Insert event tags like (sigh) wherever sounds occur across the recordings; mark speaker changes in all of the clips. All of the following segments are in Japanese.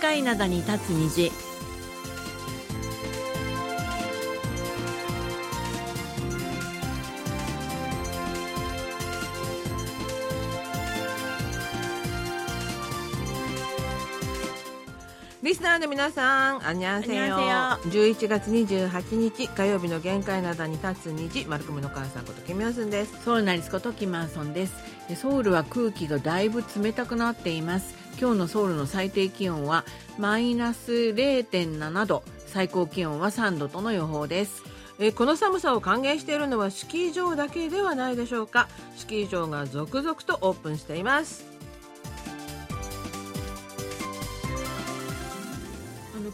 Speaker 1: 深い灘に立つ虹
Speaker 2: リスナーの皆さん、あにゃんせよ。11月28日火曜日の限界などに立つ虹、マルコムの母さんことキムヨスンです。
Speaker 1: ソウルナリスことキマーソンです。ソウルは空気がだいぶ冷たくなっています。今日のソウルの最低気温はマイナス0.7度最高気温は3度との予報です
Speaker 2: えこの寒さを歓迎しているのはスキー場だけではないでしょうか。スキー場が続々とオープンしています。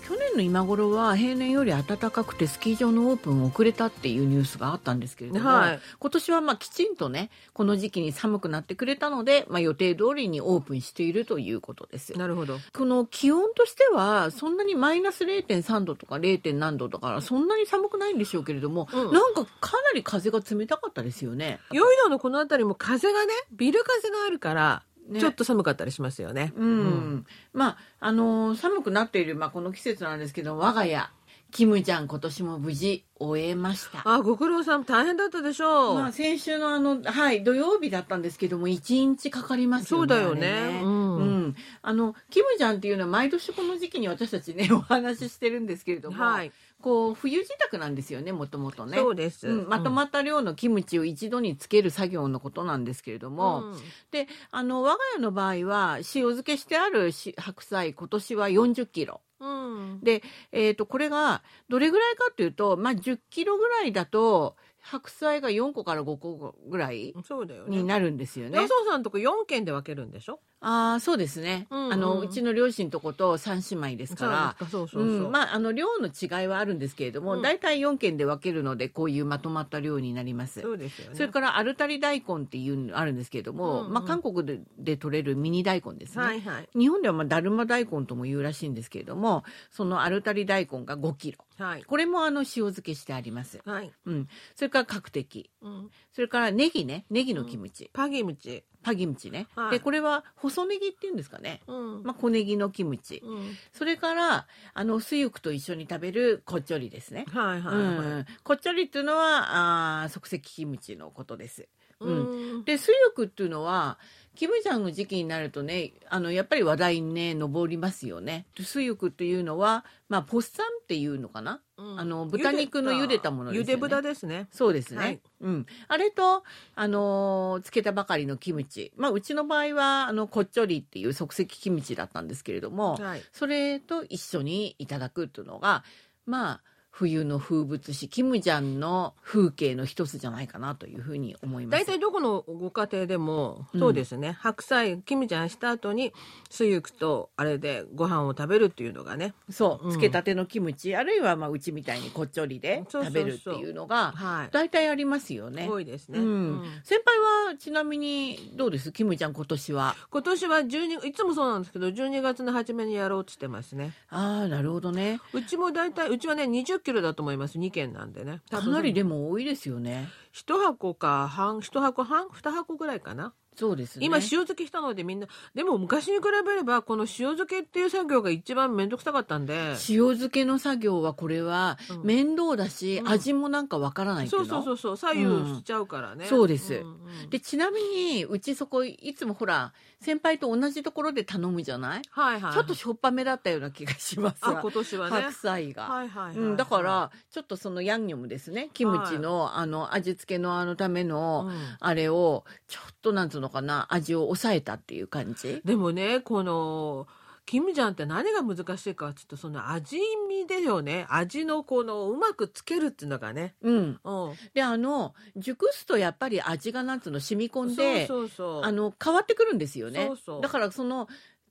Speaker 1: 去年の今頃は平年より暖かくてスキー場のオープン遅れたっていうニュースがあったんですけれども、
Speaker 2: はい
Speaker 1: 今年はまあきちんとねこの時期に寒くなってくれたので、まあ、予定通りにオープンしているということです。
Speaker 2: なるほど。
Speaker 1: この気温としてはそんなにマイナス0.3度とか 0. 何度だからそんなに寒くないんでしょうけれども、
Speaker 2: うん
Speaker 1: なんかかなり風が冷たかったですよね。
Speaker 2: ヨイドのこの辺りも風がね、ビル風があるから、
Speaker 1: ね
Speaker 2: ちょっと寒かったりしますよね。
Speaker 1: うん、まああのー寒くなっている、まあ、この季節なんですけど我が家キムちゃん今年も無事終えました。
Speaker 2: あ、ご苦労さん大変だったでしょう。
Speaker 1: まあ、先週のあの、はい、土曜日だったんですけども、1日かかりますよね。
Speaker 2: そうだよね
Speaker 1: あれ
Speaker 2: うん
Speaker 1: うん。あの、キムちゃんっていうのは毎年この時期に私たちね、(laughs) お話ししてるんですけれども、
Speaker 2: はい。
Speaker 1: こう、冬支度なんですよね、もともとね。
Speaker 2: そうです。
Speaker 1: うん、まとまった量のキムチを一度につける作業のことなんですけれども、
Speaker 2: うん
Speaker 1: であの我が家の場合は塩漬けしてあるし白菜今年は40キロ
Speaker 2: うん。
Speaker 1: で、えー、とこれがどれぐらいかというと、まあ、10キロぐらいだと白菜が4個から5個ぐらい
Speaker 2: そうだよね。
Speaker 1: になるんですよね。
Speaker 2: 安尾さんとこ4軒で分けるんでしょ？
Speaker 1: ああそうですね、
Speaker 2: うんうん
Speaker 1: あのうちの両親とこと3姉妹ですから。
Speaker 2: そうそうそう
Speaker 1: まああの量の違いはあるんですけれども、
Speaker 2: うん
Speaker 1: 大体4軒で分けるのでこういうまとまった量になります。
Speaker 2: そうですよね。
Speaker 1: それからアルタリ大根っていうのあるんですけれども、
Speaker 2: うんうん
Speaker 1: まあ、韓国でで取れるミニ大根ですね、
Speaker 2: はいはい。
Speaker 1: 日本ではまあだるま大根とも言うらしいんですけれどもそのアルタリ大根が5キロ
Speaker 2: はい。
Speaker 1: これもあの塩漬けしてあります、
Speaker 2: はい。
Speaker 1: うん、それから角的
Speaker 2: うん。
Speaker 1: それからネギねネギのキムチ、
Speaker 2: パギムチ。
Speaker 1: パギムチね、
Speaker 2: はい
Speaker 1: でこれは細ネギっていうんですかね、
Speaker 2: うん。
Speaker 1: まあ、小ネギのキムチ、
Speaker 2: うん。
Speaker 1: それからあのスユクと一緒に食べるコッチョリですね、
Speaker 2: はいはい
Speaker 1: うん
Speaker 2: はい。
Speaker 1: コッチョリっていうのはあー即席キムチのことですうん
Speaker 2: うん。
Speaker 1: で水浴っていうのはキムちゃんの時期になるとねあのやっぱり話題にね上りますよね。水浴っていうのはまあポッサンっていうのかな、
Speaker 2: うん。
Speaker 1: あの豚肉の茹でた。ものですよね。
Speaker 2: 茹で豚ですね。
Speaker 1: そうですね、
Speaker 2: はい。
Speaker 1: うん、あれと、あのー漬けたばかりのキムチ、まあ、うちの場合はあのコッチョリっていう即席キムチだったんですけれども、
Speaker 2: はい。
Speaker 1: それと一緒にいただくっていうのがまあ冬の風物詩キムジャンの風景の一つじゃないかなというふうに思います。
Speaker 2: 大体どこのご家庭でも
Speaker 1: うん。
Speaker 2: そうですね、白菜キムちゃんした後に水浴とあれでご飯を食べるっていうのがね。
Speaker 1: そう、
Speaker 2: うん。
Speaker 1: 漬けたてのキムチあるいはまあうちみたいにこっちょりで食べるっていうのが
Speaker 2: はい。
Speaker 1: 大体ありますよね。
Speaker 2: 多いですね、
Speaker 1: うん。
Speaker 2: うん。
Speaker 1: 先輩はちなみにどうです？キムちゃん今年は。
Speaker 2: 今年は12いつもそうなんですけど12月の初めにやろうとしてますね。
Speaker 1: ああなるほどね。
Speaker 2: うちも大体うちはね20キロだと思います2件なんでね
Speaker 1: かなり
Speaker 2: で
Speaker 1: でも多いですよね。
Speaker 2: 一箱か半一箱半二箱ぐらいかな
Speaker 1: そうですね。
Speaker 2: 今塩漬けしたのでみんなでも昔に比べればこの塩漬けっていう作業が一番面倒くさかったんで。
Speaker 1: 塩漬けの作業はこれは
Speaker 2: うん。
Speaker 1: 面倒だし、
Speaker 2: うん。
Speaker 1: 味もなんかわからないってい
Speaker 2: そうそうそうそう左右しちゃうからね、
Speaker 1: そうです。
Speaker 2: んうん
Speaker 1: でちなみにうちそこいつもほら先輩と同じところで頼むじゃない、
Speaker 2: はいはい
Speaker 1: ちょっとしょっぱめだったような気がします
Speaker 2: あ今年はね。
Speaker 1: 白菜が。
Speaker 2: はいはいはい、
Speaker 1: うん、だからちょっとそのヤンニョムですね。キムチの,、あの味付けのあのための、
Speaker 2: うん。
Speaker 1: あれをちょっとなんつうのかな？味を抑えたっていう感じ？
Speaker 2: でもねこのキムジャンって何が難しいかっつうとその味見でよね。味のこのうまくつけるっていうのがね、
Speaker 1: うん。
Speaker 2: うん、
Speaker 1: であの熟すとやっぱり味がなんつうの染み込んであの変わってくるんですよね。
Speaker 2: そうそう。
Speaker 1: だからその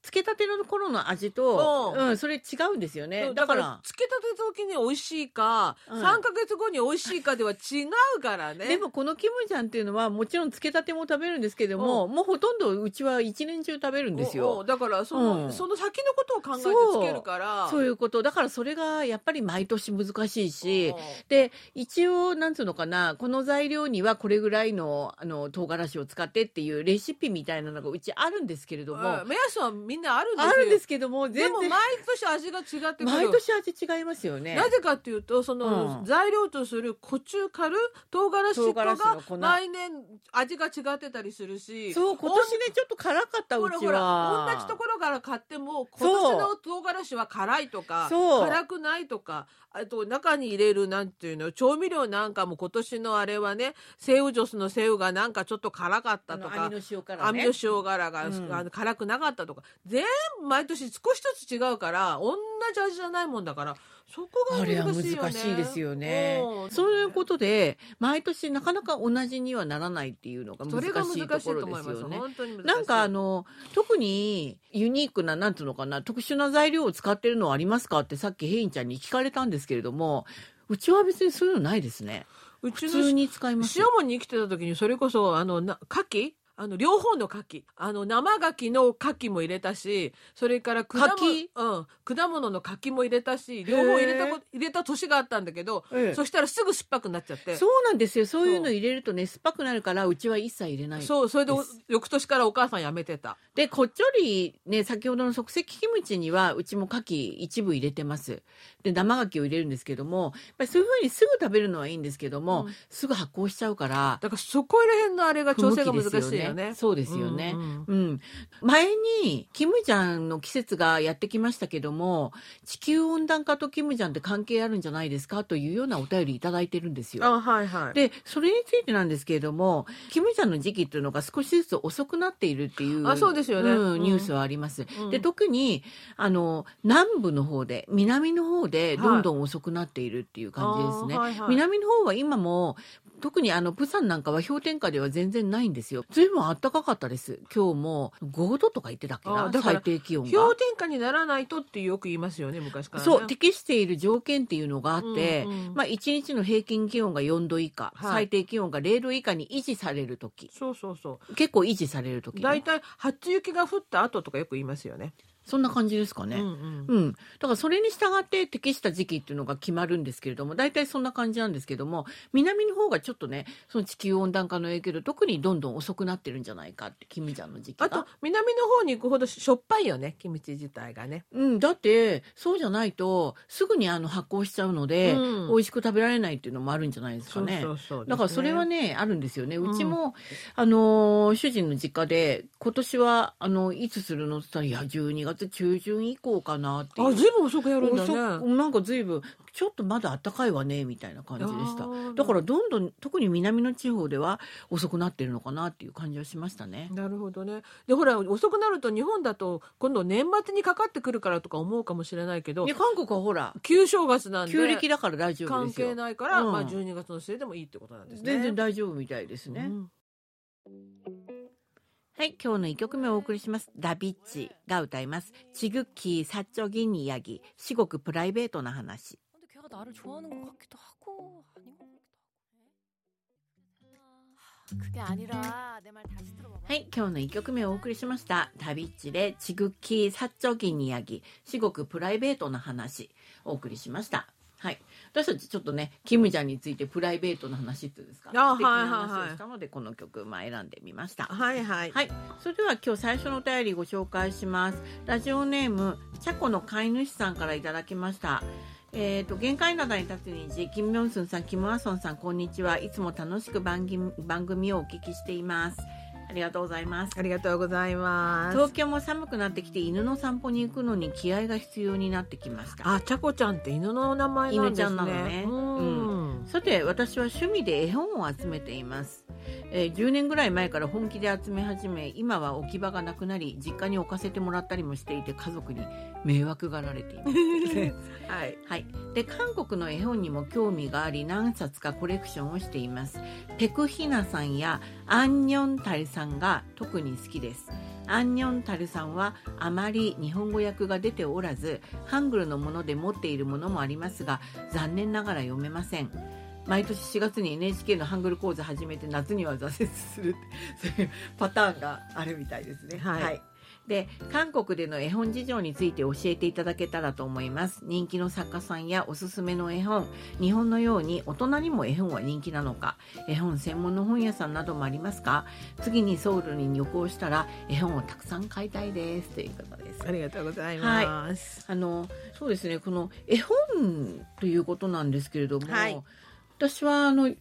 Speaker 1: 漬けたての頃の味と、
Speaker 2: うん。
Speaker 1: うん、それ違うんですよね。だか
Speaker 2: ららつけたて時に美味しいか、
Speaker 1: うん。
Speaker 2: 3か月後に美味しいかでは違うからね。
Speaker 1: でもこのキムちゃんっていうのはもちろん漬けたても食べるんですけども、もうほとんどうちは一年中食べるんですよ。
Speaker 2: だからその,、
Speaker 1: うん。
Speaker 2: その先のことを考えてつけるから。
Speaker 1: そう。いうこと。だからそれがやっぱり毎年難しいし
Speaker 2: うん。
Speaker 1: で一応なんつうのかなこの材料にはこれぐらいのあの唐辛子を使ってっていうレシピみたいなのがうちあるんですけれども、
Speaker 2: うん。目安は見みんなあるんですよ。
Speaker 1: あるんですけども
Speaker 2: でも毎年味が違ってくる。
Speaker 1: 毎年味違いますよね。
Speaker 2: なぜかっていうとその、
Speaker 1: うん。
Speaker 2: 材料とするコチュカル唐辛子粉
Speaker 1: 唐辛子の粉。
Speaker 2: が毎年味が違ってたりするし
Speaker 1: そう今年ねちょっと辛かったうち
Speaker 2: ほらほら
Speaker 1: は
Speaker 2: 同じところから買っても今年の唐辛子は辛いとか辛くないとかあと中に入れるなんていうの調味料なんかも今年のあれはねセウジョスのセウがなんかちょっと辛かったとか
Speaker 1: 網の塩辛ね。
Speaker 2: 辛くなかったとか全部毎年少しずつ違うから同じ味じゃないもんだからそこが難しいよね。
Speaker 1: 難しいですよね
Speaker 2: うん。
Speaker 1: そういうことで毎年なかなか同じにはならないっていうのが難し
Speaker 2: それが難し
Speaker 1: いところ
Speaker 2: 思います
Speaker 1: よね。なんかあの特にユニークななんていうのかな特殊な材料を使ってるのはありますかってさっきヘインちゃんに聞かれたんですけれどもうちは別にそういうのないですね
Speaker 2: うち
Speaker 1: 普通
Speaker 2: の
Speaker 1: に使います
Speaker 2: 塩門に生きてた時にそれこそあのな牡蠣？あの両方の牡蠣。あの生牡蠣の牡蠣も入れたしそれから果物
Speaker 1: 牡
Speaker 2: うん、果物の牡蠣も入れたし両方入れたこ入れた年があったんだけど、
Speaker 1: ええ。
Speaker 2: そしたらすぐ酸っぱくなっちゃって。
Speaker 1: そうなんですよ。そういうの入れるとね酸っぱくなるからうちは一切入れない。
Speaker 2: そうそれで翌年からお母さんやめてた。
Speaker 1: でこっちよりね先ほどの即席キムチにはうちも牡蠣一部入れてます。で生牡蠣を入れるんですけどもやっぱりそういうふうにすぐ食べるのはいいんですけども、
Speaker 2: うん。
Speaker 1: すぐ発酵しちゃうから
Speaker 2: だからそこら辺のあれが調整が難しいよね。
Speaker 1: そうですよね、
Speaker 2: うんうん。
Speaker 1: うん、前にキムジャンの季節がやってきましたけども地球温暖化とキムジャンって関係あるんじゃないですかというようなお便りいただいてるんですよ。
Speaker 2: あはいはい。
Speaker 1: でそれについてなんですけれどもキムジャンの時期っていうのが少しずつ遅くなっているっていう
Speaker 2: あそうですよね。
Speaker 1: ん
Speaker 2: うん。
Speaker 1: ニュースはあります。
Speaker 2: うん。
Speaker 1: で特にあの南部の方で南の方でどんどん遅くなっているっていう感じですね。
Speaker 2: あはいはい。
Speaker 1: 南の方は今も特にあのプサンなんかは氷点下では全然ないんですよ。ずいぶん暖かかったです。今日も5度とか言ってたっけな最低気温が。
Speaker 2: 氷点下にならないとってよく言いますよね昔からね
Speaker 1: そう適している条件っていうのがあって、
Speaker 2: うんうん
Speaker 1: まあ、1日の平均気温が4度以下、
Speaker 2: はい
Speaker 1: 最低気温が0度以下に維持される時
Speaker 2: そうそうそう
Speaker 1: 結構維持される時、ね、
Speaker 2: 大体初雪が降った後とかよく言いますよね。
Speaker 1: そんな感じですかね。
Speaker 2: うん
Speaker 1: うん
Speaker 2: うん
Speaker 1: だからそれに従って適した時期っていうのが決まるんですけれども大体そんな感じなんですけども南の方がちょっとねその地球温暖化の影響で特にどんどん遅くなってるんじゃないかってキムジャンの時期が
Speaker 2: あと南の方に行くほどしょっぱいよねキムチ自体がね。
Speaker 1: うん、だってそうじゃないとすぐにあの発酵しちゃうので、
Speaker 2: うん
Speaker 1: 美味しく食べられないっていうのもあるんじゃないですかね。
Speaker 2: そうそう
Speaker 1: だからそれは
Speaker 2: ね。
Speaker 1: ねあるんですよね。
Speaker 2: うん
Speaker 1: うちも、あのー主人の実家で今年はあのいつするのって言ったらいや12月中旬以降かなっていう。
Speaker 2: あずいぶん遅くやるんだ
Speaker 1: 遅
Speaker 2: ね。
Speaker 1: くなんか随分ちょっとまだ暖かいわねみたいな感じでしただからどんどん特に南の地方では遅くなってるのかなっていう感じはしましたね。
Speaker 2: なるほどね。でほら遅くなると日本だと今度年末にかかってくるからとか思うかもしれないけど
Speaker 1: 韓国はほら
Speaker 2: 旧正月なんで
Speaker 1: 旧暦だから大丈夫
Speaker 2: 関
Speaker 1: ですよ。
Speaker 2: 係ないから、
Speaker 1: うん
Speaker 2: まあ12月の末でもいいってことなんですね。
Speaker 1: 全然大丈夫みたいですね。
Speaker 2: うん
Speaker 1: はい、今日の一曲目をお送りします。ダビッチが歌います。チグッキー사적인イヤギ、至極プライベートな話。
Speaker 3: 근데 걔가 나를 좋아하는 것 같기도 하고 아닌 것 같기도 하고. 그게 아니라 내 말 다시 들어봐봐.
Speaker 1: はい、今日の一曲目をお送りしました。ダビッチでチグッキー사적인イヤギ、至極プライベートな話、お送りしましはい。 私たちちょっとね、キムちゃんについてプライベートの話っていうんですか？
Speaker 2: あ
Speaker 1: 素敵な話をしたので、この曲、まあ、選んでみました。
Speaker 2: はいはい。
Speaker 1: はい。それでは今日最初のお便りご紹介します。ラジオネーム、チャコの飼い主さんからいただきました。えっ、と、限界灘に立つ虹、キム・ヨンスンさん、キム・アソンさん、こんにちは。いつも楽しく番組番組をお聞きしています。ありがとうございます。
Speaker 2: ありがとうございます。
Speaker 1: 東京も寒くなってきて犬の散歩に行くのに気合が必要になってきました。
Speaker 2: あ、ちゃこちゃんって犬の名前なんですね。
Speaker 1: 犬ちゃんなのね
Speaker 2: うん。
Speaker 1: さて私は趣味で絵本を集めています、えー10年ぐらい前から本気で集め始め今は置き場がなくなり実家に置かせてもらったりもしていて家族に迷惑がられています。(laughs)
Speaker 2: はい。
Speaker 1: はい、で韓国の絵本にも興味があり何冊かコレクションをしています。ペクヒナさんやアンニョンタルさんが特に好きですアンニョンタルさんはあまり日本語訳が出ておらずハングルのもので持っているものもありますが残念ながら読めません。毎年4月に NHK のハングル講座始めて夏には挫折するってそういうパターンがあるみたいですね。
Speaker 2: はい
Speaker 1: で韓国での絵本事情について教えていただけたらと思います。人気の作家さんやおすすめの絵本。日本のように大人にも絵本は人気なのか。絵本専門の本屋さんなどもありますか？次にソウルに旅行したら絵本をたくさん買いたいです。ということです。
Speaker 2: ありがとうございます。
Speaker 1: あのそうですね。この絵本ということなんですけれども、
Speaker 2: はい。
Speaker 1: 私はあの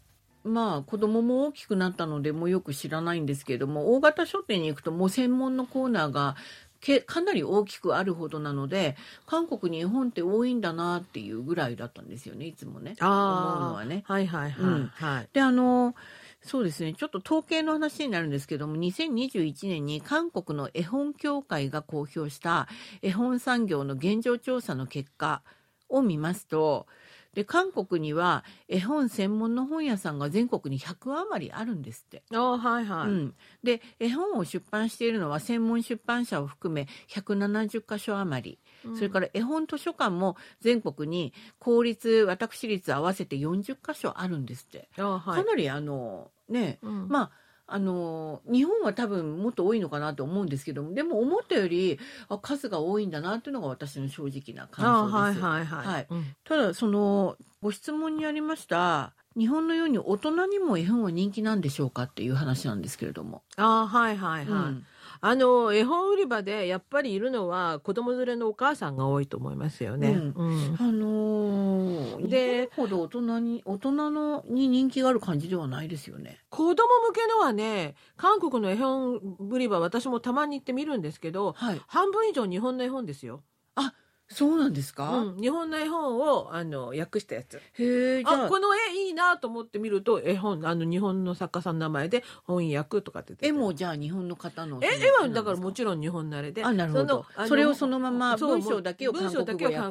Speaker 1: まあ子供も大きくなったのでもうよく知らないんですけれども大型書店に行くともう専門のコーナーがけかなり大きくあるほどなので韓国に絵本って多いんだなっていうぐらいだったんですよねいつもね思うのはね。
Speaker 2: はいはいはい、
Speaker 1: うん
Speaker 2: はい。
Speaker 1: であのそうですねちょっと統計の話になるんですけども2021年に韓国の絵本協会が公表した絵本産業の現状調査の結果を見ますとで韓国には絵本専門の本屋さんが全国に100余りあるんですって。
Speaker 2: あーはいはい。
Speaker 1: うん、で絵本を出版しているのは専門出版社を含め170箇所余り、それから絵本図書館も全国に公立私立合わせて40箇所あるんですって。
Speaker 2: はい。
Speaker 1: かなりあのね、
Speaker 2: うん
Speaker 1: まああの日本は多分もっと多いのかなと思うんですけどもでも思ったよりあ数が多いんだなっていうのが私の正直な
Speaker 2: あ
Speaker 1: 感
Speaker 2: ー
Speaker 1: 想です。
Speaker 2: はいはいはい。
Speaker 1: はい
Speaker 2: うん
Speaker 1: ただそのご質問にありました日本のように大人にも絵本は人気なんでしょうかっていう話なんですけれども。
Speaker 2: あーはいはいはい。
Speaker 1: うん
Speaker 2: あの絵本売り場でやっぱりいるのは子供連れのお母さんが多いと思いますよね。
Speaker 1: あのー、
Speaker 2: で
Speaker 1: でほど大人に大人のに人気がある感じではないですよね。
Speaker 2: 子供向けのはね韓国の絵本売り場私もたまに行ってみるんですけど
Speaker 1: はい。
Speaker 2: 半分以上日本の絵本ですよ。
Speaker 1: そうなんですか？
Speaker 2: うん、日本の絵本をあの訳したやつ。
Speaker 1: へえ
Speaker 2: この絵いいなと思って見ると絵本あの日本の作家さんの名前で翻訳とかって
Speaker 1: 絵もじゃあ日本の方の
Speaker 2: 絵はだからもちろん日本慣れで
Speaker 1: あなるほど。
Speaker 2: のあの
Speaker 1: それをそのまま文章だけを韓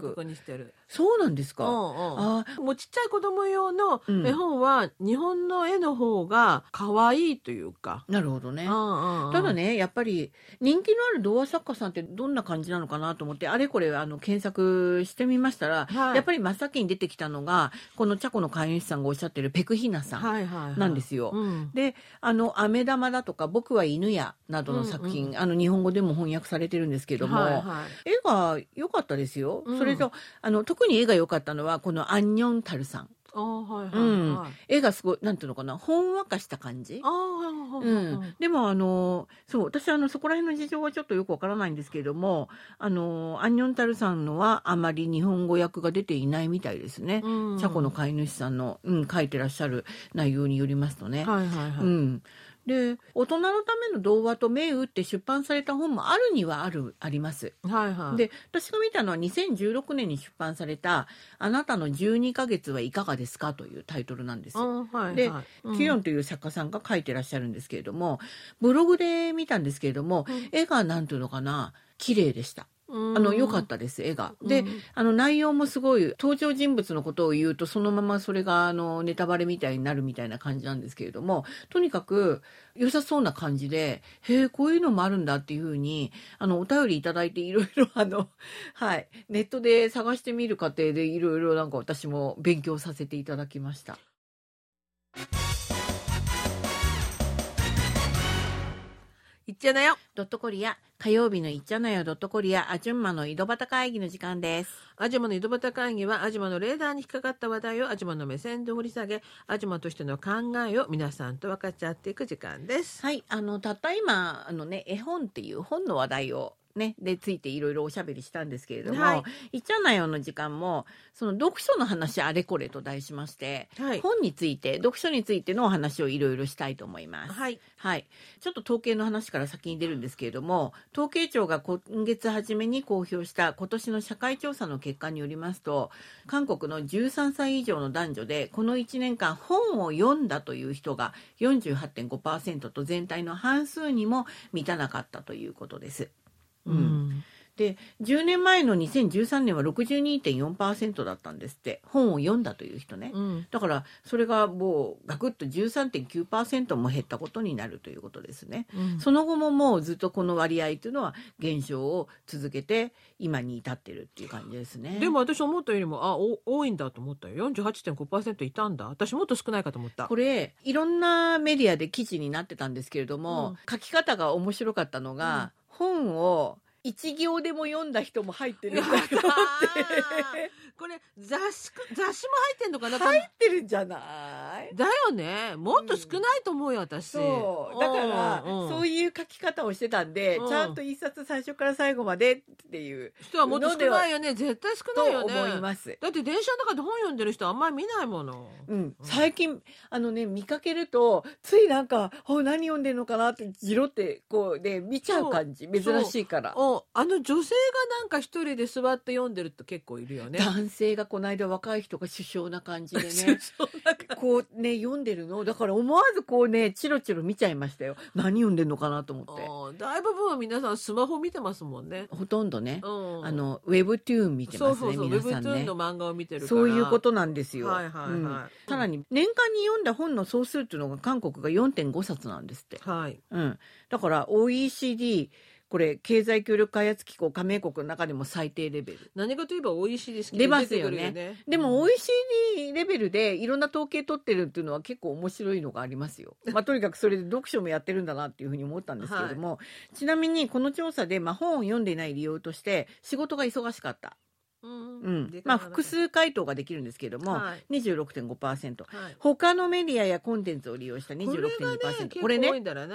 Speaker 1: 国
Speaker 2: にしてる。
Speaker 1: そうなんですか？
Speaker 2: うんうん。
Speaker 1: あ
Speaker 2: もうちっちゃい子供用の
Speaker 1: うん。
Speaker 2: 絵本は日本の絵の方が可愛いというか、
Speaker 1: なるほどね。た
Speaker 2: た
Speaker 1: だねやっぱり人気のある童話作家さんってどんな感じなのかなと思ってあれこれあの検索してみましたら、
Speaker 2: はい。
Speaker 1: やっぱり真っ先に出てきたのがこのチャコの飼い主さんがおっしゃってるペクヒナさん。なんですよ。
Speaker 2: うん。
Speaker 1: であの「飴玉」だとか「僕は犬や」などの作品、
Speaker 2: うん。
Speaker 1: あの日本語でも翻訳されてるんですけども、
Speaker 2: はいはい。
Speaker 1: 絵が良かったですよ、
Speaker 2: うん。
Speaker 1: それとあの特に絵が良かったのはこのアンニョンタルさん
Speaker 2: あーはいはい
Speaker 1: うん。
Speaker 2: はい
Speaker 1: 絵がすごいなんていうのかなほんわかした感じ？
Speaker 2: あーはいはい
Speaker 1: う
Speaker 2: はいはい。
Speaker 1: ん、でもあのそう私あのそこら辺の事情はちょっとよくわからないんですけれどもあのアンニョンタルさんのはあまり日本語訳が出ていないみたいですね、
Speaker 2: うん。
Speaker 1: チャコの飼い主さんの、うん、書いてらっしゃる内容によりますとね。
Speaker 2: はいはいはい、
Speaker 1: うん、で大人のための童話と銘打って出版された本もあるにはあるあります。
Speaker 2: はいはい
Speaker 1: で私が見たのは2016年に出版された「あなたの12ヶ月はいかがですか?」というタイトルなんです
Speaker 2: はいはい
Speaker 1: で
Speaker 2: うん
Speaker 1: キヨンという作家さんが書いてらっしゃるんですけれどもブログで見たんですけれども、
Speaker 2: うん
Speaker 1: 絵がなんていうのかな綺麗でした。
Speaker 2: うん
Speaker 1: あの良かったです絵が。で、
Speaker 2: うん
Speaker 1: あの内容もすごい登場人物のことを言うとそのままそれがあのネタバレみたいになるみたいな感じなんですけれどもとにかく良さそうな感じでへえこういうのもあるんだっていうふうにあのお便りいただいていろいろ (laughs) あのはいネットで探してみる過程でいろいろなんか私も勉強させていただきました。
Speaker 2: いっちゃなよ
Speaker 1: ドットコリア火曜日のいっちゃなよドットコリアアジュンマの井戸端会議の時間です。
Speaker 2: アジマの井戸端会議はアジマのレーダーに引っかかった話題をアジマの目線で掘り下げアジマとしての考えを皆さんと分かち合っていく時間です。
Speaker 1: はい、あのたった今あのね絵本っていう本の話題をねでついていろいろおしゃべりしたんですけれども、
Speaker 2: はい
Speaker 1: い、っちゃなよの時間もその読書の話あれこれと題しまして、
Speaker 2: はい
Speaker 1: 本について読書についてのお話をいろいろしたいと思います。
Speaker 2: はい。
Speaker 1: はい、ちょっと統計の話から先に出るんですけれども統計庁が今月初めに公表した今年の社会調査の結果によりますと韓国の13歳以上の男女でこの1年間本を読んだという人が48.5%と全体の半数にも満たなかったということです。うんで10年前の2013年は62.4%だったんですって本を読んだという人ね。
Speaker 2: うん。
Speaker 1: だからそれがもうガクッと13.9%も減ったことになるということですね。
Speaker 2: うん
Speaker 1: その後ももうずっとこの割合というのは減少を続けて今に至ってるっていう感じですね。
Speaker 2: でも私思ったよりもあお多いんだと思ったよ48.5%いたんだ私もっと少ないかと思った
Speaker 1: これいろんなメディアで記事になってたんですけれども、
Speaker 2: うん
Speaker 1: 書き方が面白かったのが、本を一行でも読んだ人も入ってるんだよ
Speaker 2: っ
Speaker 1: て
Speaker 2: これ雑誌か雑誌も入ってんのかな
Speaker 1: 入ってるんじゃない？
Speaker 2: だよね。もっと少ないと思うよ私。
Speaker 1: そう。だからそう
Speaker 2: いう
Speaker 1: いう書き方をしてたんで
Speaker 2: うん。
Speaker 1: ちゃんと一冊最初から最後までっていう
Speaker 2: 人はもっと少ないよね。絶対少
Speaker 1: と
Speaker 2: ないよね。
Speaker 1: 思います。
Speaker 2: だって電車の中で本読んでる人あんまり見ないもの。
Speaker 1: うん、最近あのね見かけるとついなんか「あ何読んでんのかな?」ってじろってこうね見ちゃう感じ。
Speaker 2: そう。
Speaker 1: 珍しいから。
Speaker 2: おあの女性がなんか一人で座って読んでるって結構いるよね。
Speaker 1: 男性がこの間若い人が首相な感じでね。(laughs) こうね読んでるの？だから思わずこうねチロチロ見ちゃいましたよ。何読んでんのかなと思って。
Speaker 2: うん大部分は皆さんスマホ見てますもんね。
Speaker 1: ほとんどね、
Speaker 2: うん。
Speaker 1: あのウェブトゥーン見てますね皆さんね。
Speaker 2: ーンの漫画を見てるから。
Speaker 1: そういうことなんですよ、
Speaker 2: はいはいはい。
Speaker 1: うん。さらに年間に読んだ本の総数っていうのが韓国が4.5冊なんですって。
Speaker 2: はい。
Speaker 1: うん、だから OECD これ経済協力開発機構加盟国の中でも最低レベル。
Speaker 2: 何かといえば美味しいです
Speaker 1: 出ますよね。
Speaker 2: 出てくる
Speaker 1: でも
Speaker 2: うん。
Speaker 1: OECD レベルでいろんな統計取ってるっていうのは結構面白いのがありますよ。(laughs) まあ、とにかくそれで読書もやってるんだなっていうふうに思ったんですけれども、ちなみにこの調査で、まあ、本を読んでいない理由として仕事が忙しかった、
Speaker 2: うん
Speaker 1: うんまあ、複。数回答ができるんですけれども、
Speaker 2: はい
Speaker 1: 26.5%
Speaker 2: はい。
Speaker 1: 他のメディアやコンテンツを利用した26.2%これね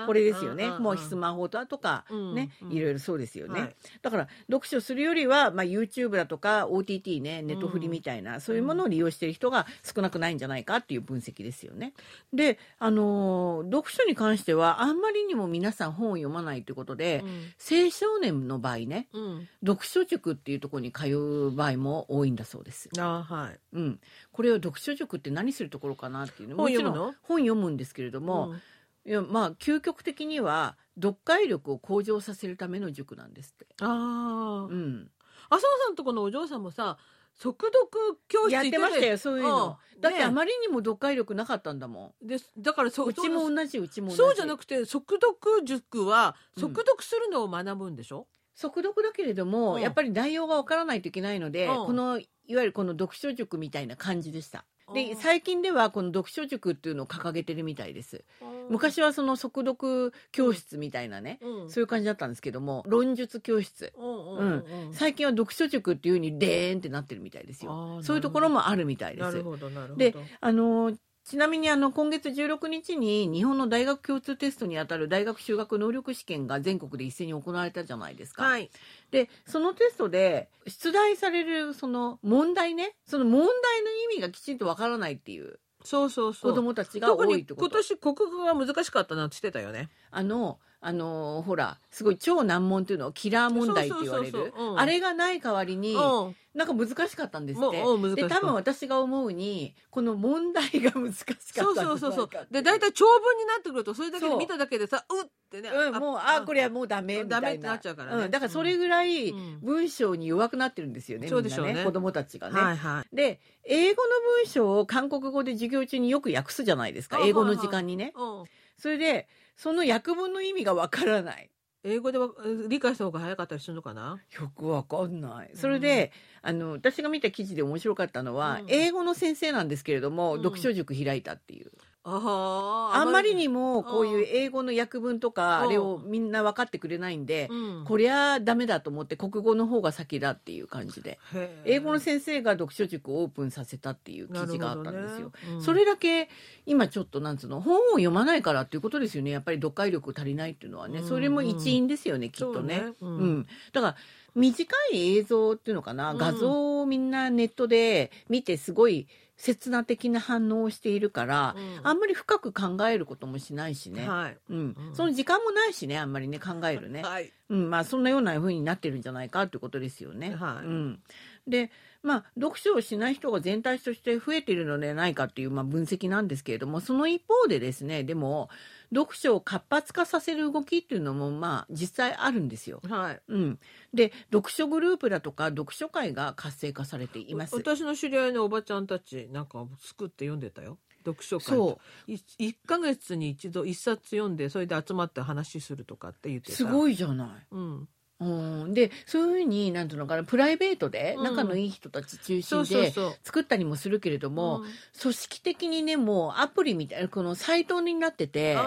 Speaker 1: これですよね。もうスマホとか
Speaker 2: うん
Speaker 1: ね、
Speaker 2: うん
Speaker 1: いろいろそうですよね。
Speaker 2: はい
Speaker 1: だから読書するよりは、まあ、YouTube だとか OTT ねネットフリみたいな、そういうものを利用している人が少なくないんじゃないかっていう分析ですよね。で、あのー読書に関してはあんまりにも皆さん本を読まないということで、青少年の場合ね
Speaker 2: うん。うん。
Speaker 1: 読書塾っていうところに通う場合も多いんだそうです。
Speaker 2: あはい。
Speaker 1: うん、これを読書塾って何するところかなっていうのもちろん本読むんですけれども、
Speaker 2: うん
Speaker 1: いやまあ究極的には読解力を向上させるための塾なんですって。
Speaker 2: ああ
Speaker 1: う。ん、
Speaker 2: 麻生さんとこのお嬢さんもさ、速読教室
Speaker 1: やってましたよそういうの。
Speaker 2: うん
Speaker 1: だって
Speaker 2: ね
Speaker 1: あまりにも読解力なかったんだも。
Speaker 2: です。だからそ
Speaker 1: ん。うちも同じうちも同じ。
Speaker 2: そうじゃなくて速読塾は
Speaker 1: うん
Speaker 2: 速読するのを学ぶんでしょ、
Speaker 1: 速読だけれども、
Speaker 2: うん。
Speaker 1: やっぱり内容がわからないといけないので、
Speaker 2: うん。
Speaker 1: このいわゆるこの読書塾みたいな感じでした。
Speaker 2: うん。
Speaker 1: で最近ではこの読書塾っていうのを掲げてるみたいです。昔はその速読教室みたいなね、
Speaker 2: うん。
Speaker 1: そういう感じだったんですけども論述教室。
Speaker 2: うんうんうんうん。
Speaker 1: 最近は読書塾っていうふうにでーんってなってるみたいです
Speaker 2: あー
Speaker 1: よそういうところもあるみたいです。
Speaker 2: なるほどなるほど。
Speaker 1: であのちなみにあの今月16日に日本の大学共通テストにあたる大学修学能力試験が全国で一斉に行われたじゃないですか。
Speaker 2: はい
Speaker 1: でそのテストで出題されるその問題ねその問題の意味がきちんとわからないっていう
Speaker 2: そうそうそう
Speaker 1: 子供たちが多
Speaker 2: 特に
Speaker 1: いってこと。
Speaker 2: 今年国語が難しかったなってしてたよね
Speaker 1: あの、あのほら、すごい超難問っていうのをキラー問題って言われる。あれがない代わりに、
Speaker 2: うん。
Speaker 1: なんか難しかったんですって。で、多分私が思うに、この問題が難しかった
Speaker 2: そうそうそうそう。で大体長文になってくるとそれだけ見ただけでさうってね
Speaker 1: うん、もう、あ、これはもうダメみたいな。
Speaker 2: ってなっちゃうからね。
Speaker 1: んだからそれぐらい
Speaker 2: うん。
Speaker 1: 文章に弱くなってるんですよね。
Speaker 2: そうでしょうね。
Speaker 1: 子供たちがね。
Speaker 2: はいはい。
Speaker 1: で、英語の文章を韓国語で授業中によく訳すじゃないですか。
Speaker 2: あ
Speaker 1: 英語の時間にね。
Speaker 2: うん。
Speaker 1: それで、その訳文の意味がわからない。
Speaker 2: 英語でわ理解した方が早かったりするのかな？
Speaker 1: よくわかんない。それで、あの、私が見た記事で面白かったのは、
Speaker 2: うん
Speaker 1: 英語の先生なんですけれども、
Speaker 2: うん
Speaker 1: 読書塾開いたっていう。
Speaker 2: あ
Speaker 1: あんまりに
Speaker 2: も
Speaker 1: もこういう英語の訳文とか、
Speaker 2: うん。
Speaker 1: あれをみんな分かってくれないんで、
Speaker 2: うん。
Speaker 1: こりゃダメだと思って国語の方が先だっていう感じで。英語の先生が読書塾をオープンさせたっていう記事があったんですよ。
Speaker 2: ねうん。
Speaker 1: それだけ今ちょっとなんつうの本を読まないからっていうことですよね。やっぱり読解力足りないっていうのはね、
Speaker 2: うん。
Speaker 1: それも一因ですよね、きっとね。
Speaker 2: ね
Speaker 1: う
Speaker 2: うんん。
Speaker 1: だから短い映像っていうのかな、
Speaker 2: うん。
Speaker 1: 画像をみんなネットで見てすごい刹那的な反応をしているから、
Speaker 2: うん。
Speaker 1: あんまり深く考えることもしないしね、
Speaker 2: はい。
Speaker 1: うん。
Speaker 2: うん。
Speaker 1: その時間もないしねあんまりね考えるね、
Speaker 2: はい。
Speaker 1: うん。まあ、そんなような風になってるんじゃないかっていうことですよね。
Speaker 2: はい。
Speaker 1: うん、でまあ読書をしない人が全体として増えているのではないかっていう、まあ、分析なんですけれどもその一方でですねでも読書を活発化させる動きっていうのもまあ実際あるんですよ。
Speaker 2: はい。
Speaker 1: うん、で読書グループだとか読書会が活性化されています。
Speaker 2: 私の知り合いのおばちゃんたちなんか作って読んでたよ。読書会。
Speaker 1: そう。
Speaker 2: い1ヶ月に一度一冊読んでそれで集まって話するとかって言ってた。
Speaker 1: すごいじゃない。
Speaker 2: うん
Speaker 1: うん、でそういうふうになんていうのかなプライベートで
Speaker 2: うん。
Speaker 1: 仲のいい人たち中心で。作ったりもするけれども、
Speaker 2: うん。
Speaker 1: 組織的にねもうアプリみたいなこのサイトになってて。ち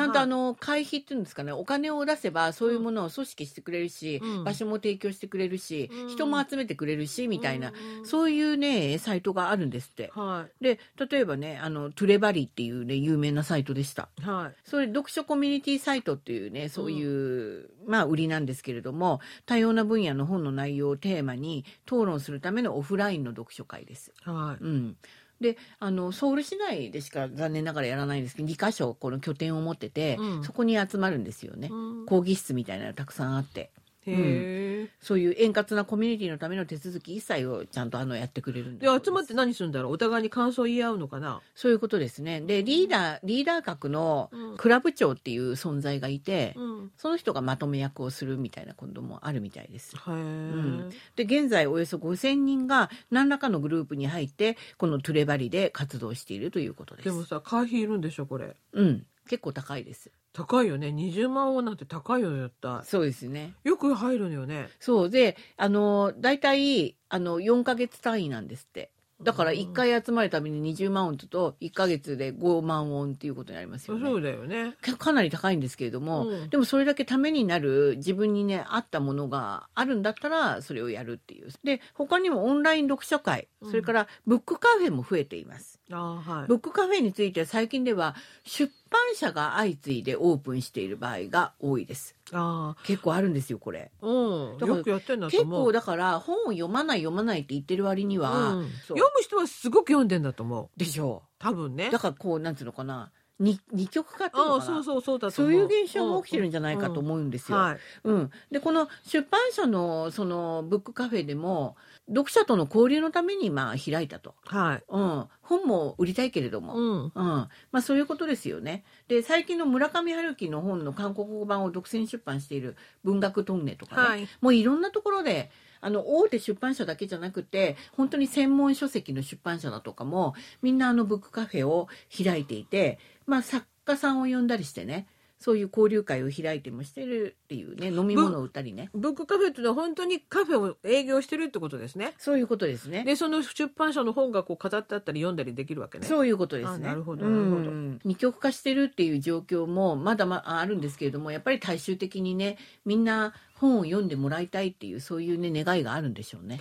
Speaker 1: ゃんとあの会費っていうんですかねお金を出せばそういうものを組織してくれるし、
Speaker 2: うん。
Speaker 1: 場所も提供してくれるし、
Speaker 2: うん。
Speaker 1: 人も集めてくれるしみたいな、そういうねサイトがあるんですって。
Speaker 2: は
Speaker 1: で例えばねあのトゥレバリっていうね有名なサイトでした。
Speaker 2: いはい。
Speaker 1: それ読書コミュニティサイトっていうねそういう、まあ売りなんですけれども多様な分野の本の内容をテーマに討論するためのオフラインの読書会です。
Speaker 2: はい。
Speaker 1: うん、であのソウル市内でしか残念ながらやらないんですけど2箇所この拠点を持ってて、
Speaker 2: うん。
Speaker 1: そこに集まるんですよね。
Speaker 2: うん。
Speaker 1: 講義室みたいなのがたくさんあって
Speaker 2: へえ。
Speaker 1: そういう円滑なコミュニティのための手続き一切をちゃんとあのやってくれるん
Speaker 2: で集まって何するんだろう？お互いに感想言い合うのかな？
Speaker 1: そういうことですね。でリーダーリーダー格の
Speaker 2: うん。
Speaker 1: クラブ長っていう存在がいて、
Speaker 2: うん。
Speaker 1: その人がまとめ役をするみたいなこともあるみたいです。
Speaker 2: へえ、
Speaker 1: ん。で現在およそ5,000人が何らかのグループに入ってこのトゥレバリで活動しているということです。
Speaker 2: でもさ会費いるんでしょこれ。
Speaker 1: うん、結構高いです。
Speaker 2: 高いよね。20万ウォンなんて高いよ絶対。
Speaker 1: そうですね。
Speaker 2: よく入るのよね。
Speaker 1: そう。で、あの大体あの4ヶ月単位なんですって。だから1回集まるたびに20万ウォンと1ヶ月で5万ウォンっていうことになりますよね。
Speaker 2: そうだよね。
Speaker 1: かかなり高いんですけれども、
Speaker 2: うん。
Speaker 1: でもそれだけためになる自分にね合ったものがあるんだったらそれをやるっていう。で他にもオンライン読書会、
Speaker 2: うん。
Speaker 1: それからブックカフェも増えています。
Speaker 2: あーはい。
Speaker 1: ブックカフェについては最近では出版社が相次いでオープンしている場合が多いです。
Speaker 2: あ
Speaker 1: 結構あるんですよこれ。
Speaker 2: あうん。よくやってんだと
Speaker 1: 結
Speaker 2: 思う。
Speaker 1: 構だから本を読まない読まないって言ってる割には、
Speaker 2: うん。読む人はすごく読んでんだと思う。
Speaker 1: でしょ
Speaker 2: 多分ね。
Speaker 1: うだからこうなんていうのかな二二極化っていうのかな？
Speaker 2: そうそうそうだと
Speaker 1: そういう現象が起きてるんじゃないかと思うんですよ。
Speaker 2: はい。
Speaker 1: うん、でこの出版社のそのブックカフェでも読者との交流のためにまあ開いたと、
Speaker 2: はい。
Speaker 1: うん、本も売りたいけれども、うん。
Speaker 2: うん。
Speaker 1: まあ、そういうことですよね。で最近の村上春樹の本の韓国語版を独占出版している文学トンネとかね、
Speaker 2: はい。
Speaker 1: もういろんなところであの大手出版社だけじゃなくて本当に専門書籍の出版社だとかもみんなあのブックカフェを開いていて、まあ、作家さんを呼んだりしてねそういう交流会を開いてもしてるっていうね飲み物を売ったりね
Speaker 2: ブックカフェっていうのは本当にカフェを営業してるってことですね
Speaker 1: そういうことですね。
Speaker 2: でその出版社の本がこう飾ってあったり読んだりできるわけね
Speaker 1: そういうことですね。
Speaker 2: あなるほど
Speaker 1: うん
Speaker 2: なるほど
Speaker 1: 二極化してるっていう状況もまだまああるんですけれども、やっぱり大衆的にね、みんな本を読んでもらいたいっていうそういうね願いがあるんでしょうね。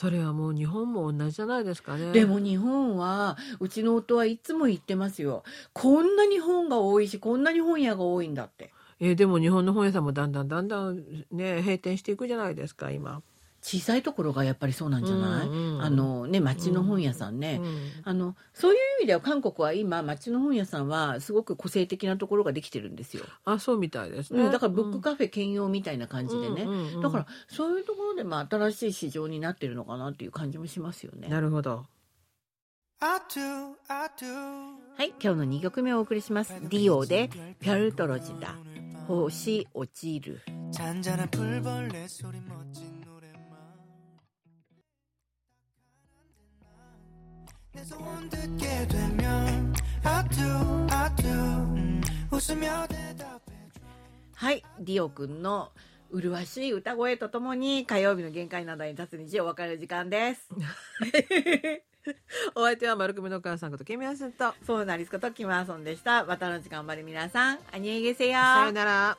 Speaker 2: それはもう日本も同じじゃないですかね
Speaker 1: でも日本はうちの夫はいつも言ってますよ。こんなに本が多いし、こんなに本屋が多いんだって。
Speaker 2: えーでも日本の本屋さんもだんだんだんだんね閉店していくじゃないですか今
Speaker 1: 小さいところがやっぱりそうなんじゃない？
Speaker 2: うんうん
Speaker 1: あのね町の本屋さんね。
Speaker 2: うん
Speaker 1: あのそういう意味では韓国は今町の本屋さんはすごく個性的なところができてるんですよ。
Speaker 2: あそうみたいですね、
Speaker 1: うん、だからブックカフェ兼用みたいな感じでね、
Speaker 2: うんうんうん
Speaker 1: だからそういうところでまあ新しい市場になってるのかなっていう感じもしますよね。
Speaker 2: なるほど.
Speaker 1: はい今日の2曲目をお送りします。ディオで「ピャルトロジだ星落ちる」はいディオくんの麗しい歌声とともに火曜日の限界などに立つ日お別れの時間です。
Speaker 2: お相手は丸組のお母さんことケミヤスンと
Speaker 1: そうなりすことキマーソンでした。またの時間まで皆さん、アニエゲセヨ
Speaker 2: さよなら